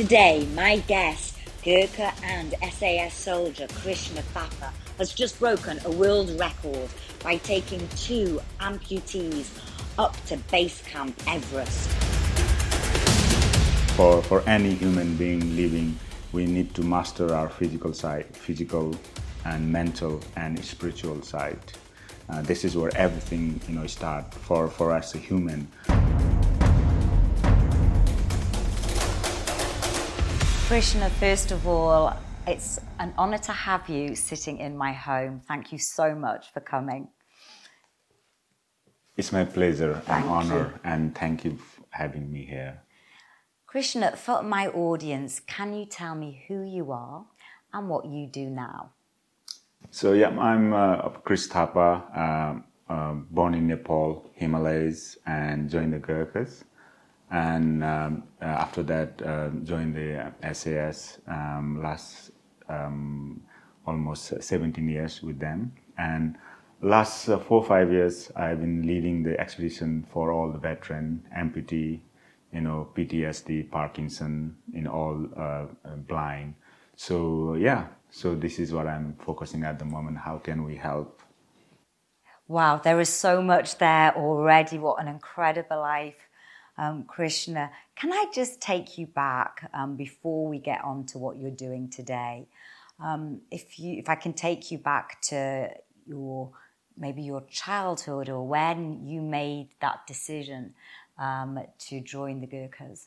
Today, my guest, Gurkha and SAS soldier Krishna Thapa, has just broken a world record by taking two amputees up to base camp Everest. For, for any human being living, we need to master our physical side, physical and mental and spiritual side. Uh, this is where everything you know start for, for us a human. Krishna, first of all, it's an honor to have you sitting in my home. Thank you so much for coming. It's my pleasure Thank and honor, you. and thank you for having me here. Krishna, for my audience, can you tell me who you are and what you do now? So yeah, I'm uh, Chris Thapa, um, uh, born in Nepal, Himalayas, and joined the Gurkhas. And um, uh, after that, uh, joined the SAS um, last um, almost 17 years with them. And last uh, four five years, I've been leading the expedition for all the veteran amputee, you know, PTSD, Parkinson, in all uh, uh, blind. So yeah, so this is what I'm focusing at the moment. How can we help? Wow, there is so much there already. What an incredible life, um, Krishna. Can I just take you back um, before we get on to what you're doing today? Um, if you, if I can take you back to your maybe your childhood or when you made that decision um, to join the Gurkhas.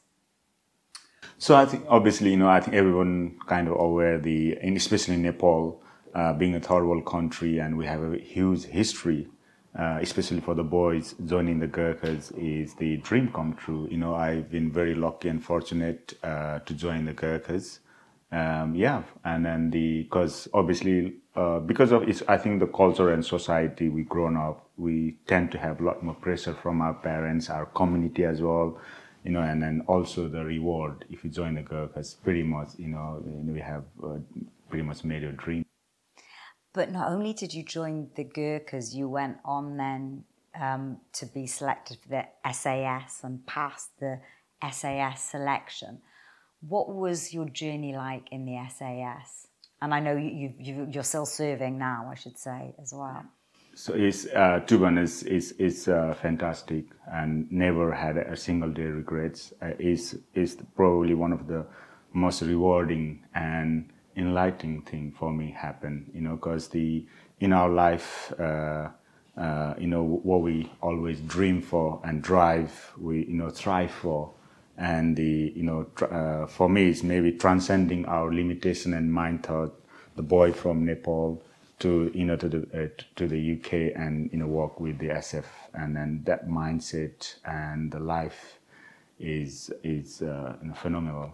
So I think obviously, you know, I think everyone kind of aware the, especially Nepal, uh, being a third world country, and we have a huge history, uh, especially for the boys joining the Gurkhas is the dream come true. You know, I've been very lucky and fortunate uh, to join the Gurkhas. Um, yeah, and then the because obviously uh, because of it's, I think the culture and society we grown up, we tend to have a lot more pressure from our parents, our community as well, you know, and then also the reward if you join the Gurkhas. Pretty much, you know, we have uh, pretty much made your dream. But not only did you join the Gurkhas, you went on then um, to be selected for the SAS and passed the SAS selection. What was your journey like in the SAS? And I know you, you, you're still serving now, I should say, as well. So it's uh, to it's uh, fantastic and never had a single day regrets. Uh, it's it's probably one of the most rewarding and enlightening thing for me happen. You know, because the in our life, uh, uh, you know, what we always dream for and drive, we you know thrive for, and the you know tr- uh, for me it's maybe transcending our limitation and mind thought. The boy from Nepal to you know to the uh, to the UK and you know work with the SF and then that mindset and the life is is uh, phenomenal.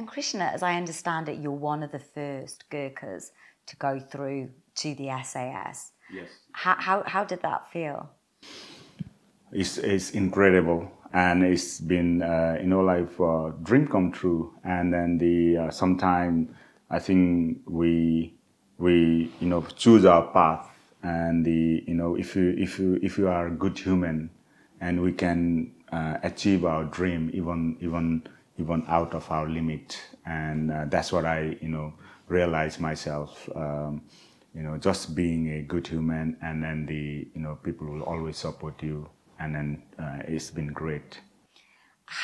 And Krishna, as I understand it, you're one of the first Gurkhas to go through to the SAS. Yes, How, how, how did that feel? it's it's incredible and it's been uh, you know like uh, dream come true and then the uh, sometime I think we we you know choose our path and the you know if you if you if you are a good human and we can uh, achieve our dream even even even out of our limit and uh, that's what i you know realize myself um, you know just being a good human and then the you know people will always support you and then uh, it's been great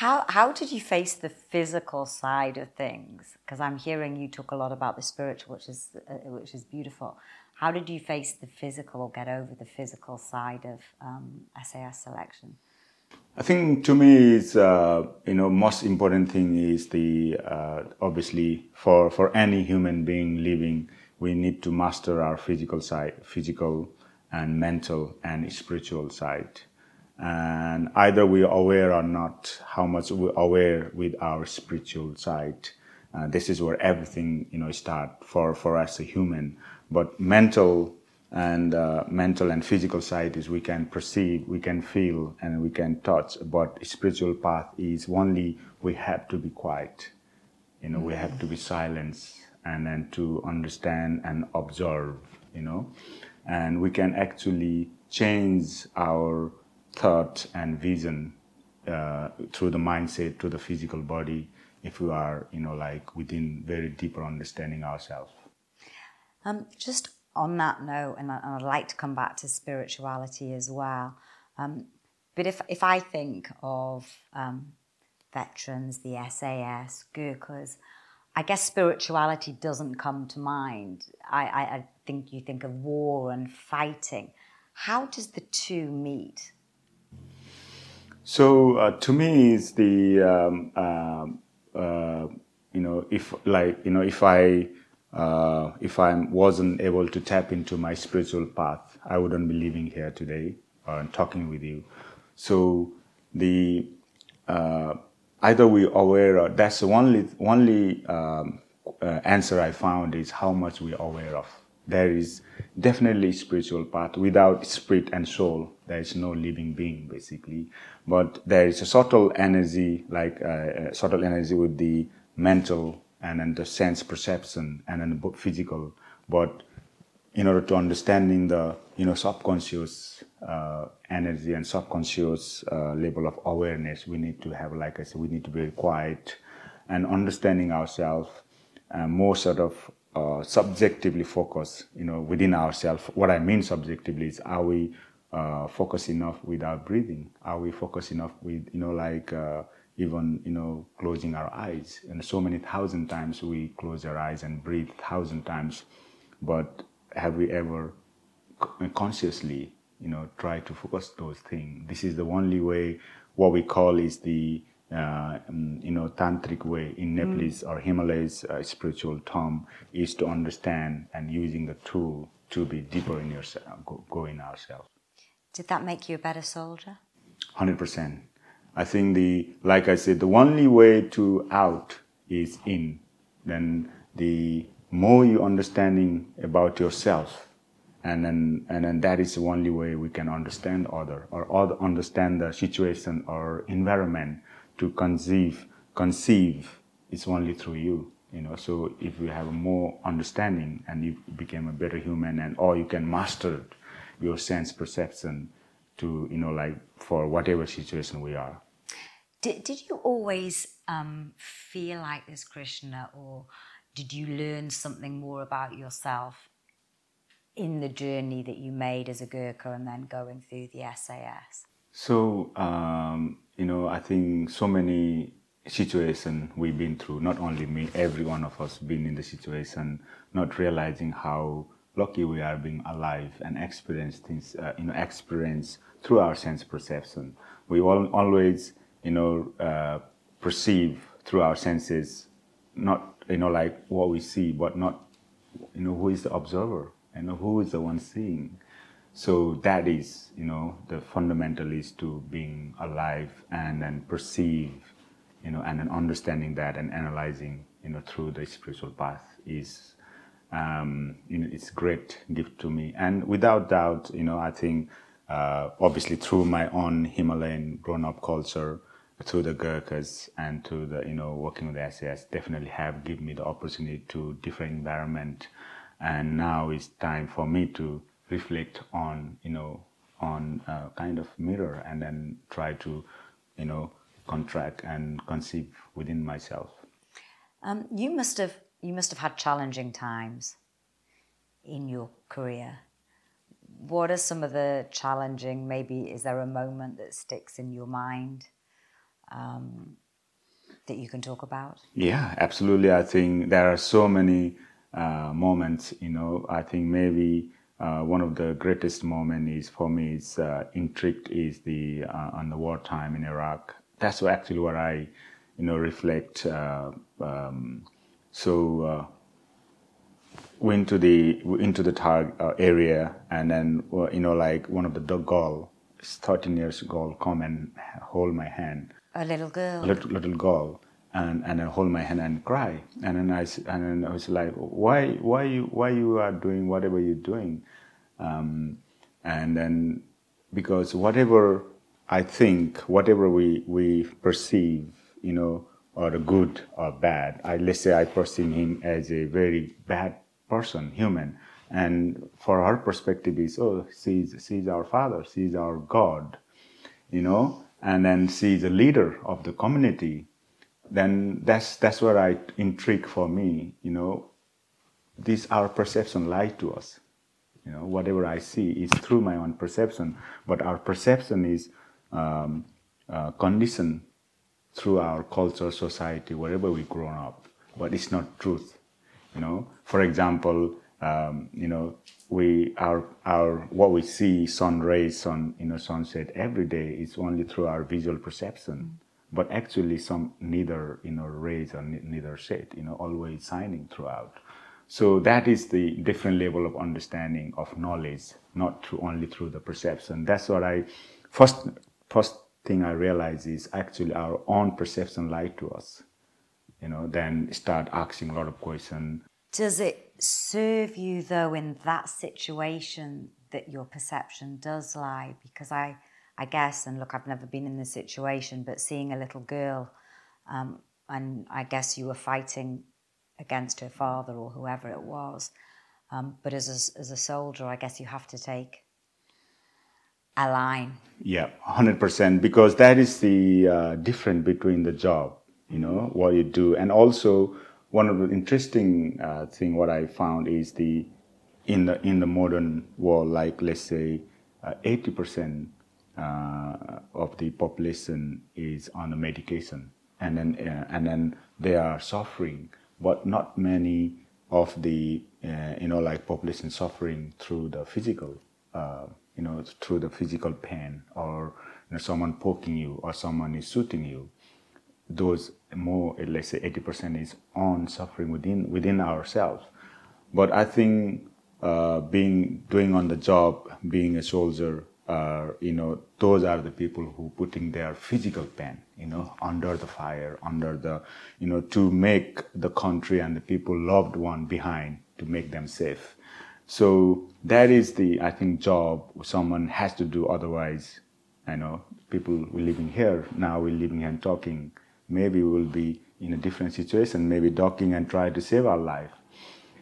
How, how did you face the physical side of things? Because I'm hearing you talk a lot about the spiritual, which is, uh, which is beautiful. How did you face the physical or get over the physical side of um, SAS selection? I think to me, it's uh, you know most important thing is the uh, obviously for for any human being living, we need to master our physical side, physical and mental and spiritual side, and either we are aware or not how much we're aware with our spiritual side. Uh, this is where everything you know start for for us a human, but mental and uh, mental and physical side is we can perceive, we can feel, and we can touch. But spiritual path is only we have to be quiet. You know, we have to be silent and then to understand and observe. You know, and we can actually change our thought and vision uh, through the mindset, through the physical body. if we are, you know, like within very deeper understanding ourselves. Um, just on that note, and, I, would like to come back to spirituality as well. Um, but if if I think of um, veterans, the SAS, Gurkhas, I guess spirituality doesn't come to mind. I, I, I think you think of war and fighting. How does the two meet? So uh, to me, it's the um, uh, uh, you know if like you know if I uh, if I wasn't able to tap into my spiritual path, I wouldn't be living here today and talking with you. So the uh, either we aware of that's the only only um, uh, answer I found is how much we are aware of. There is definitely spiritual path. Without spirit and soul, there is no living being, basically. But there is a subtle energy, like uh, subtle energy with the mental and then the sense perception and then the physical. But in order to understanding the you know subconscious uh, energy and subconscious uh, level of awareness, we need to have, like I said, we need to be quiet and understanding ourselves, more sort of uh, subjectively focus, you know, within ourselves. What I mean subjectively is, are we uh, focus enough with our breathing? Are we focused enough with, you know, like uh, even, you know, closing our eyes? And so many thousand times we close our eyes and breathe thousand times, but have we ever consciously, you know, try to focus those things? This is the only way. What we call is the uh, um, you know, tantric way in Nepalese mm. or Himalayas uh, spiritual term is to understand and using the tool to be deeper in yourself, go, go in ourselves. Did that make you a better soldier? Hundred percent. I think the, like I said, the only way to out is in. Then the more you understanding about yourself, and then and then that is the only way we can understand other or other understand the situation or environment to conceive conceive is only through you you know so if you have more understanding and you became a better human and or you can master your sense perception to you know like for whatever situation we are did, did you always um, feel like this krishna or did you learn something more about yourself in the journey that you made as a gurkha and then going through the sas so um, you know, I think so many situations we've been through, not only me, every one of us been in the situation, not realizing how lucky we are being alive and experience things, uh, you know, experience through our sense perception. We all, always, you know, uh, perceive through our senses, not, you know, like what we see, but not, you know, who is the observer, and who is the one seeing. So that is, you know, the fundamental is to being alive and then perceive, you know, and then understanding that and analyzing, you know, through the spiritual path is, um, you know, it's great gift to me. And without doubt, you know, I think, uh, obviously through my own Himalayan grown-up culture, through the Gurkhas and to the, you know, working with the SAS, definitely have given me the opportunity to different environment. And now it's time for me to reflect on you know on a kind of mirror and then try to you know contract and conceive within myself. Um, you must have you must have had challenging times in your career. What are some of the challenging maybe is there a moment that sticks in your mind um, that you can talk about yeah absolutely i think there are so many uh, moments you know i think maybe uh, one of the greatest moments is for me is uh, intrigued is the uh, on the wartime in Iraq. That's actually what I, you know, reflect. Uh, um, so uh, went to the into the target uh, area, and then you know, like one of the dog girl, 13 years girl, come and hold my hand. A little girl. Little little girl and and then hold my hand and cry. And then I and then I was like, why why you why you are doing whatever you're doing, um, and then because whatever I think, whatever we we perceive, you know, or good or bad. I let's say I perceive him as a very bad person, human, and for our perspective is oh she's she's our father, she's our God, you know, and then she's a leader of the community then that's that's where I intrigue for me. You know, this our perception lie to us. You know, whatever I see is through my own perception, but our perception is um, uh, conditioned through our culture, society, wherever we grown up. But it's not truth. You know, for example, um, you know, we our our what we see sun rays, sun you know sunset every day is only through our visual perception. But actually, some neither you know rays or neither set. You know, always shining throughout. So that is the different level of understanding of knowledge, not through only through the perception. That's what I first first thing I realize is actually our own perception lie to us. You know, then start asking a lot of questions. Does it serve you though in that situation that your perception does lie? Because I, I guess, and look, I've never been in this situation, but seeing a little girl, um, and I guess you were fighting against her father or whoever it was. Um, but as a, as a soldier, I guess you have to take a line. Yeah, hundred percent. Because that is the uh, difference between the job, you know, what you do, and also one of the interesting uh, thing what I found is the in the in the modern world, like let's say uh, eighty percent uh, of the population is on the medication, and then uh, and then they are suffering but not many of the uh, you know like population suffering through the physical uh, you know through the physical pain or you know, someone poking you or someone is shooting you those more let's say 80% is on suffering within within ourselves but i think uh, being doing on the job being a soldier uh, you know, those are the people who putting their physical pain, you know, under the fire, under the, you know, to make the country and the people loved one behind to make them safe. So that is the, I think, job someone has to do. Otherwise, you know people living here now, we're living and talking. Maybe we'll be in a different situation, maybe docking and try to save our life.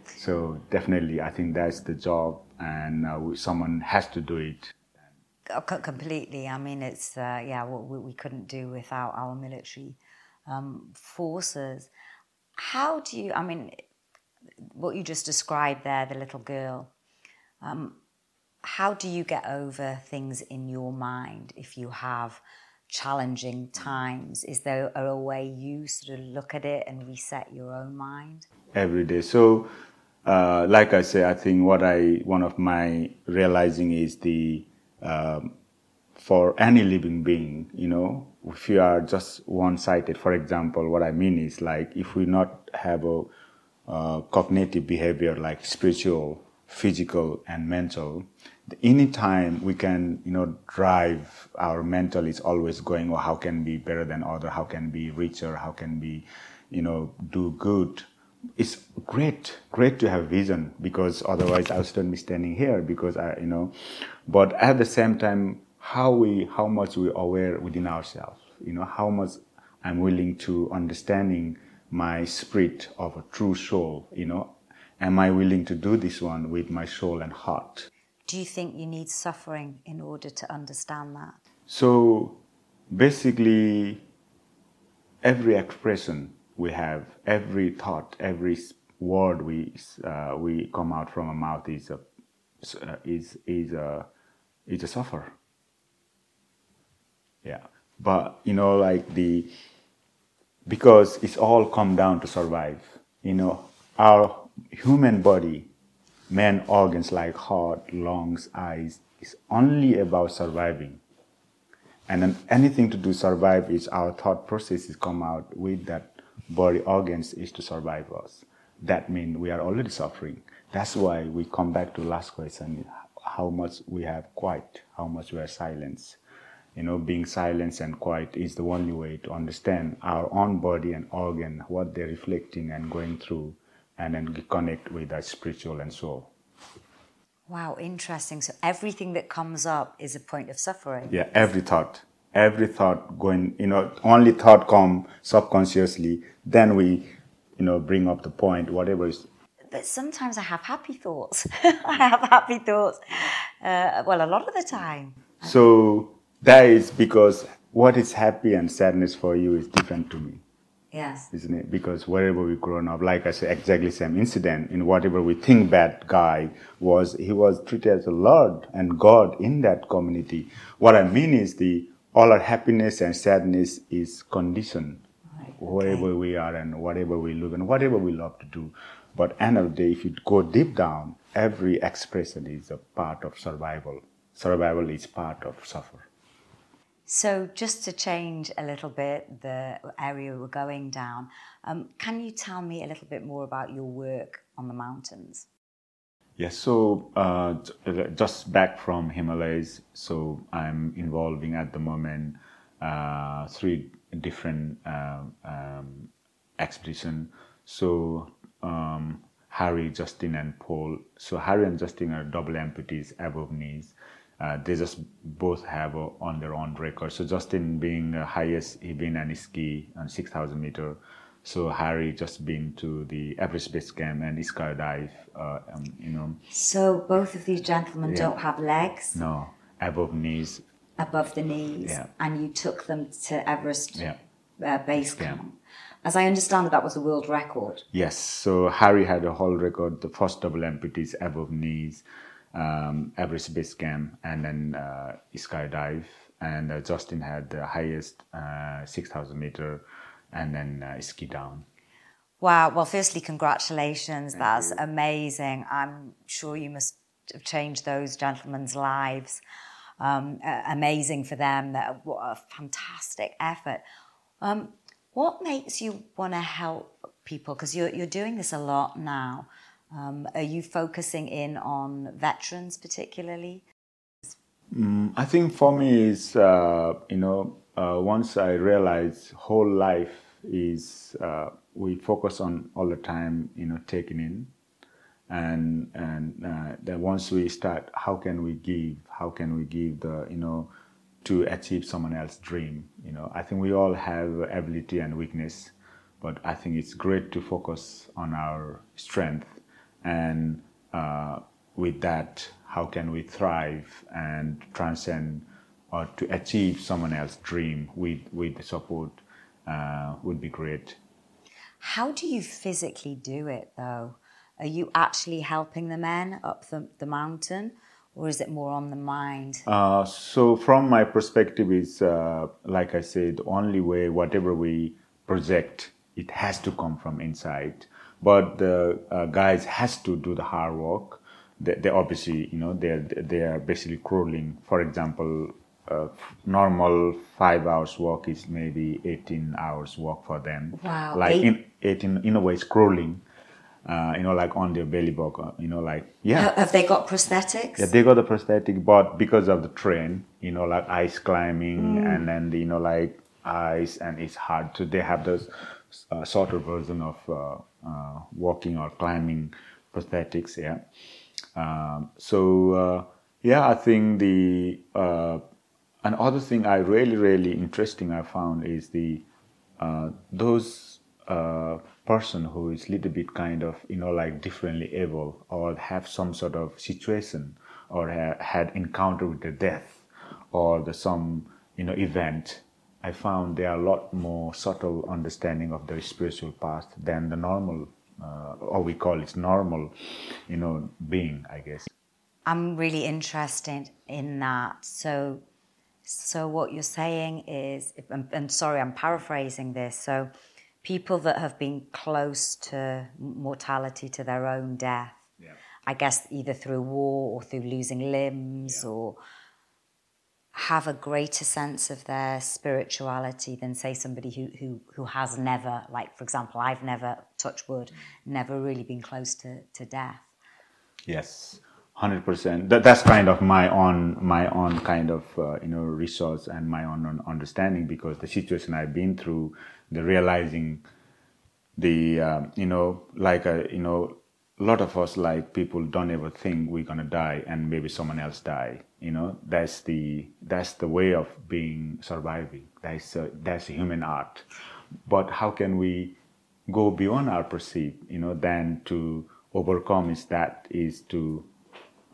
So definitely, I think that's the job, and uh, someone has to do it. Oh, completely. I mean, it's uh, yeah, what we couldn't do without our military um, forces. How do you? I mean, what you just described there, the little girl. Um, how do you get over things in your mind if you have challenging times? Is there a way you sort of look at it and reset your own mind? Every day. So, uh, like I say, I think what I one of my realizing is the um, for any living being, you know, if you are just one-sided, for example, what I mean is like if we not have a uh, cognitive behavior like spiritual, physical, and mental, anytime we can, you know, drive our mental is always going, oh, how can be better than other, how can be richer, how can be, you know, do good? It's great, great to have vision because otherwise I would still be standing here because I, you know, but at the same time, how we, how much we aware within ourselves, you know, how much I'm willing to understanding my spirit of a true soul, you know, am I willing to do this one with my soul and heart? Do you think you need suffering in order to understand that? So basically, every expression we have every thought, every word we uh, we come out from our mouth is a uh, is is a is a suffer. Yeah, but you know, like the because it's all come down to survive. You know, our human body, main organs like heart, lungs, eyes, is only about surviving. And then anything to do survive is our thought processes come out with that body organs is to survive us. That means we are already suffering. That's why we come back to last question, how much we have quiet, how much we are silence. You know, being silent and quiet is the only way to understand our own body and organ, what they're reflecting and going through, and then connect with our spiritual and soul. Wow, interesting. So everything that comes up is a point of suffering. Yeah, every thought every thought going, you know, only thought come subconsciously, then we, you know, bring up the point, whatever is. But sometimes I have happy thoughts. I have happy thoughts. Uh, well, a lot of the time. So that is because what is happy and sadness for you is different to me. Yes. Isn't it? Because wherever we grown up, like I said, exactly same incident. In whatever we think bad guy was, he was treated as a Lord and God in that community. What I mean is the all our happiness and sadness is conditioned Right, wherever okay. we are and whatever we live and whatever we love to do. But end of the day, if you go deep down, every expression is a part of survival. Survival is part of suffer. So, just to change a little bit the area we're going down, um, can you tell me a little bit more about your work on the mountains? Yes, so uh, just back from Himalayas, so I'm involving at the moment uh, three different um, um, expedition. So um, Harry, Justin, and Paul. So Harry and Justin are double amputees above knees. Uh, they just both have a, on their own record. So Justin being the highest, he been on ski on 6,000 meter. So Harry just been to the Everest Base Camp and skydive, uh, um, you know, So, both of these gentlemen Yeah. don't have legs no, above knees. above the knees, Yeah. and you took them to Everest Yeah. uh, Base Camp. Camp. As I understand that was a world record. Yes, so Harry had a whole record, the first double amputees above knees, um, Everest Base Camp, and then uh, skydive. And uh, Justin had the highest uh, 6,000 meter and then uh, ski down. Wow. Well, firstly, congratulations. That's amazing. I'm sure you must have changed those gentlemen's lives. Um, uh, amazing for them. What a fantastic effort. Um, what makes you want to help people? Because you're you're doing this a lot now. Um, are you focusing in on veterans particularly? Mm, I think for me is uh, you know uh, once I realize whole life is uh, we focus on all the time you know taking in. And and uh, then once we start how can we give? How can we give the you know to achieve someone else's dream? You know I think we all have ability and weakness but I think it's great to focus on our strength and uh, with that how can we thrive and transcend or to achieve someone else's dream with with the support uh, would be great How do you physically do it though? Are you actually helping the men up the, the mountain, or is it more on the mind? Uh, so from my perspective is uh, like I said, the only way whatever we project, it has to come from inside. But the uh, guys has to do the hard work. They, they obviously, you know, they're they are basically crawling. For example, uh, normal five hours walk is maybe 18 hours walk for them. Wow, Like eight- in 18 in a way, crawling. Uh, you know, like on their belly button. uh, You know, like yeah. Have they got prosthetics? Yeah, they got the prosthetic, but because of the train, you know, like ice climbing and then, you know, like ice and it's hard. to, they have those uh, shorter version of uh, walking or climbing prosthetics, yeah. Um, so, uh, yeah, I think the, uh, another thing I really, really interesting I found is the, uh, those uh, person who is little bit kind of you know like differently able or have some sort of situation or ha- had encounter with the death or the some you know event i found they are a lot more subtle understanding of their spiritual path than the normal uh, or we call it normal you know being i guess I'm really interested in that. So, so what you're saying is, and, and sorry, I'm paraphrasing this. So, people that have been close to mortality, to their own death, Yeah. I guess either through war or through losing limbs or have a greater sense of their spirituality than say somebody who, who, who has never, like for example, I've never, touched wood, never really been close to, to death. Yes, hundred percent. That that's kind of my own my own kind of uh, you know resource and my own, understanding because the situation I've been through, the realizing, the um, you know like a you know a lot of us like people don't ever think we're gonna die and maybe someone else die. You know that's the that's the way of being surviving. That's uh, that's human art. But how can we go beyond our perceive? You know than to overcome is that is to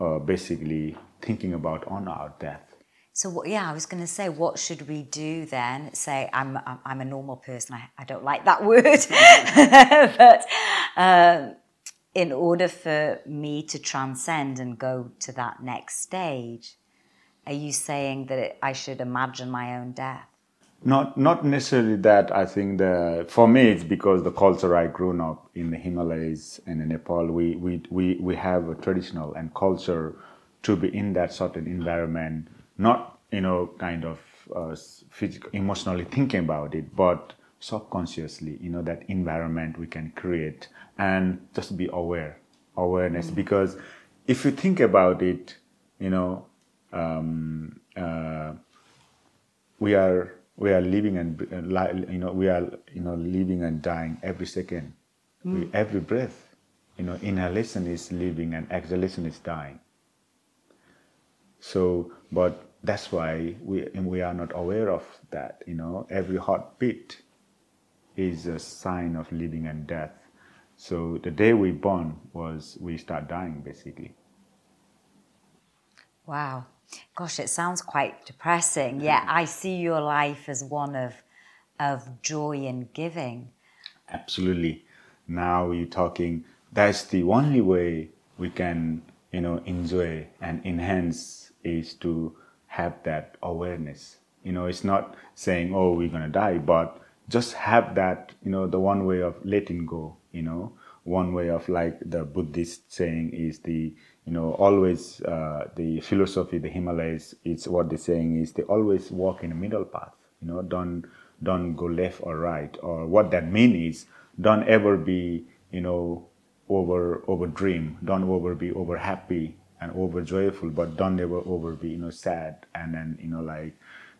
uh, basically thinking about on our death. So yeah, I was going to say, what should we do then? Say, I'm I'm a normal person. I, I don't like that word, but uh, in order for me to transcend and go to that next stage, are you saying that I should imagine my own death? Not not necessarily that. I think the for me it's because the culture I grew up in the Himalayas and in Nepal, we we we we have a traditional and culture to be in that certain environment not you know kind of uh, physical, emotionally thinking about it, but subconsciously, you know, that environment we can create and just be aware, awareness. Mm-hmm. Because if you think about it, you know, um, uh, we are we are living and you know we are you know living and dying every second, mm. we, every breath. You know, inhalation is living and exhalation is dying. So, but that's why we we are not aware of that. You know, every heartbeat is a sign of living and death. So the day we born was we start dying basically. Wow, gosh, it sounds quite depressing. Yeah, I see your life as one of of joy and giving. Absolutely. Now you're talking. That's the only way we can, you know, enjoy and enhance is to have that awareness. You know, it's not saying, oh, we're going to die, but just have that, you know, the one way of letting go, you know, one way of like the Buddhist saying is the, you know, always uh, the philosophy, the Himalayas, it's what they're saying is they always walk in the middle path, you know, don't, don't go left or right. Or what that means is don't ever be, you know, over, over dream, don't over be over happy, and over joyful, but don't ever over be you know sad and then you know like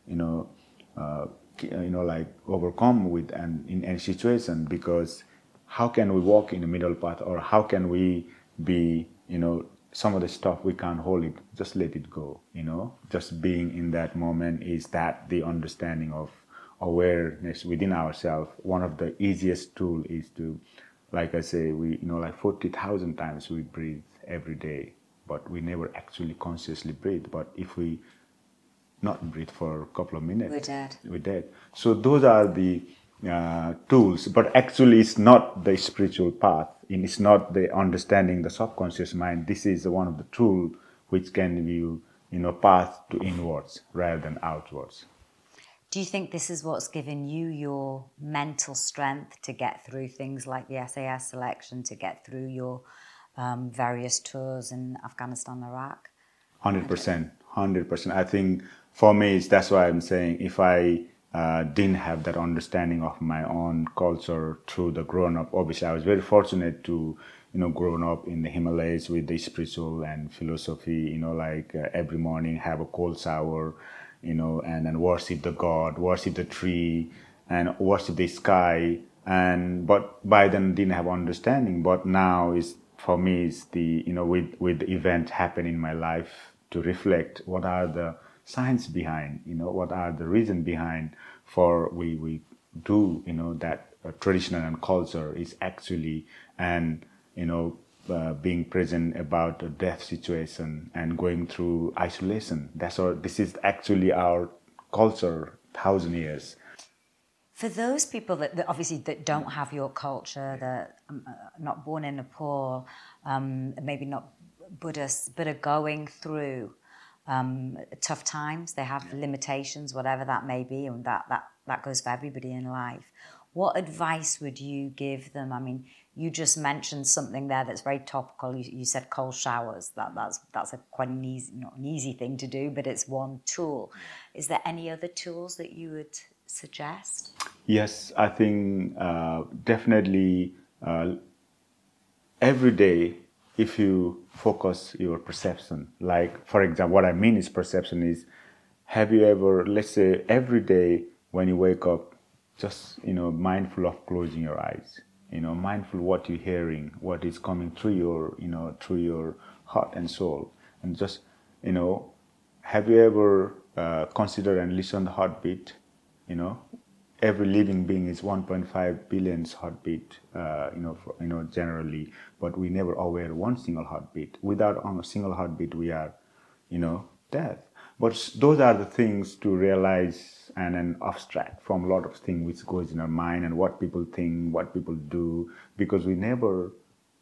you know uh, you know like overcome with and in any situation because how can we walk in the middle path or how can we be you know some of the stuff we can't hold it just let it go you know just being in that moment is that the understanding of awareness within ourselves one of the easiest tool is to like i say we you know like 40000 times we breathe every day but we never actually consciously breathe. But if we not breathe for a couple of minutes, we're dead. We're dead. So those are the uh, tools, but actually it's not the spiritual path. And it's not the understanding the subconscious mind. This is one of the tools which can be, you know, path to inwards rather than outwards. Do you think this is what's given you your mental strength to get through things like the SAS selection, to get through your um, various tours in Afghanistan, Iraq? 100%. 100%. I think for me, that's why I'm saying if I uh, didn't have that understanding of my own culture through the grown up, obviously, I was very fortunate to you know, grown up in the Himalayas with the spiritual and philosophy, you know, like uh, every morning have a cold shower, you know, and then worship the God, worship the tree, and worship the sky. And but by then didn't have understanding, but now is for me is the you know with with the event happen in my life to reflect what are the science behind you know what are the reason behind for we we do you know that uh, traditional and culture is actually and you know uh, being present about a death situation and going through isolation that's all. this is actually our culture thousand years for those people that, that, obviously that don't have your culture, that are uh, not born in Nepal, um, maybe not Buddhists, but are going through um, tough times, they have limitations, whatever that may be, and that, that, that goes for everybody in life. What advice would you give them? I mean, you just mentioned something there that's very topical. You, you said cold showers. That, that's that's a quite an easy, not an easy thing to do, but it's one tool. Is there any other tools that you would suggest? Yes, I think uh, definitely uh, every day, if you focus your perception, like for example, what I mean is perception is have you ever, let's say, every day when you wake up, just you know, mindful of closing your eyes, you know, mindful what you're hearing, what is coming through your, you know, through your heart and soul, and just you know, have you ever uh, considered and listened the heartbeat? You know, every living being is 1.5 billion heartbeat, uh, you know, for, you know, generally, but we never aware one single heartbeat. Without a single heartbeat, we are, you know, death. But those are the things to realize and then abstract from a lot of things which goes in our mind and what people think, what people do, because we never,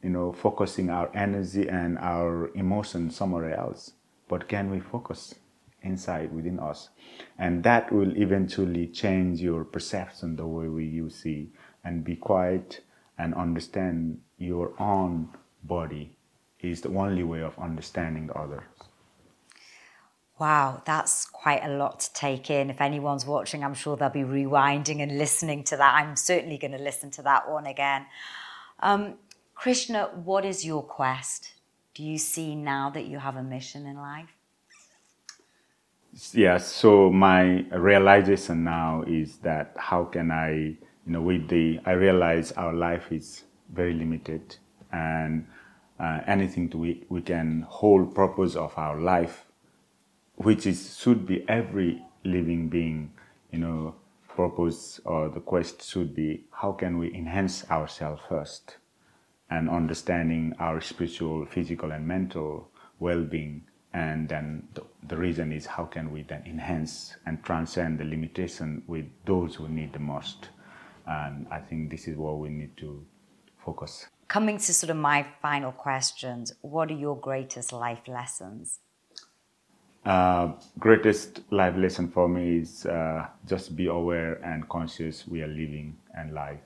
you know, focusing our energy and our emotion somewhere else. But can we focus inside within us? And that will eventually change your perception, the way we you see, and be quiet and understand your own body is the only way of understanding the others. Wow, that's quite a lot to take in. If anyone's watching, I'm sure they'll be rewinding and listening to that. I'm certainly going to listen to that one again. Um, Krishna, what is your quest? Do you see now that you have a mission in life? Yes, so my realization now is that how can I, you know, with the, I realize our life is very limited and uh, anything to we, we can hold purpose of our life which is should be every living being, you know, purpose or the quest should be how can we enhance ourselves first and understanding our spiritual, physical, and mental well-being. And then the, the reason is how can we then enhance and transcend the limitation with those who need the most. And I think this is what we need to focus. Coming to sort of my final questions, what are your greatest life lessons? Uh, greatest life lesson for me is uh, just be aware and conscious we are living and life.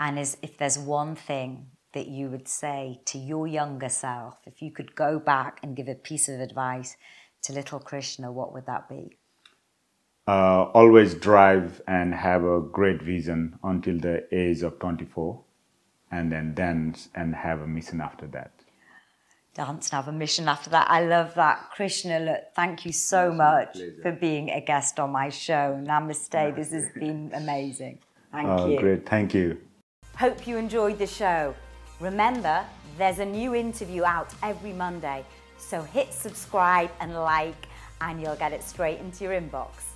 And is, if there's one thing that you would say to your younger self, if you could go back and give a piece of advice to little Krishna, what would that be? Uh, always drive and have a great vision until the age of 24 and then dance and have a mission after that dance and have a mission after that. I love that. Krishna, look, thank you so much for being a guest on my show. Namaste. This has been amazing. Thank oh, you. Great. Thank you. Hope you enjoyed the show. Remember, there's a new interview out every Monday. So hit subscribe and like, and you'll get it straight into your inbox.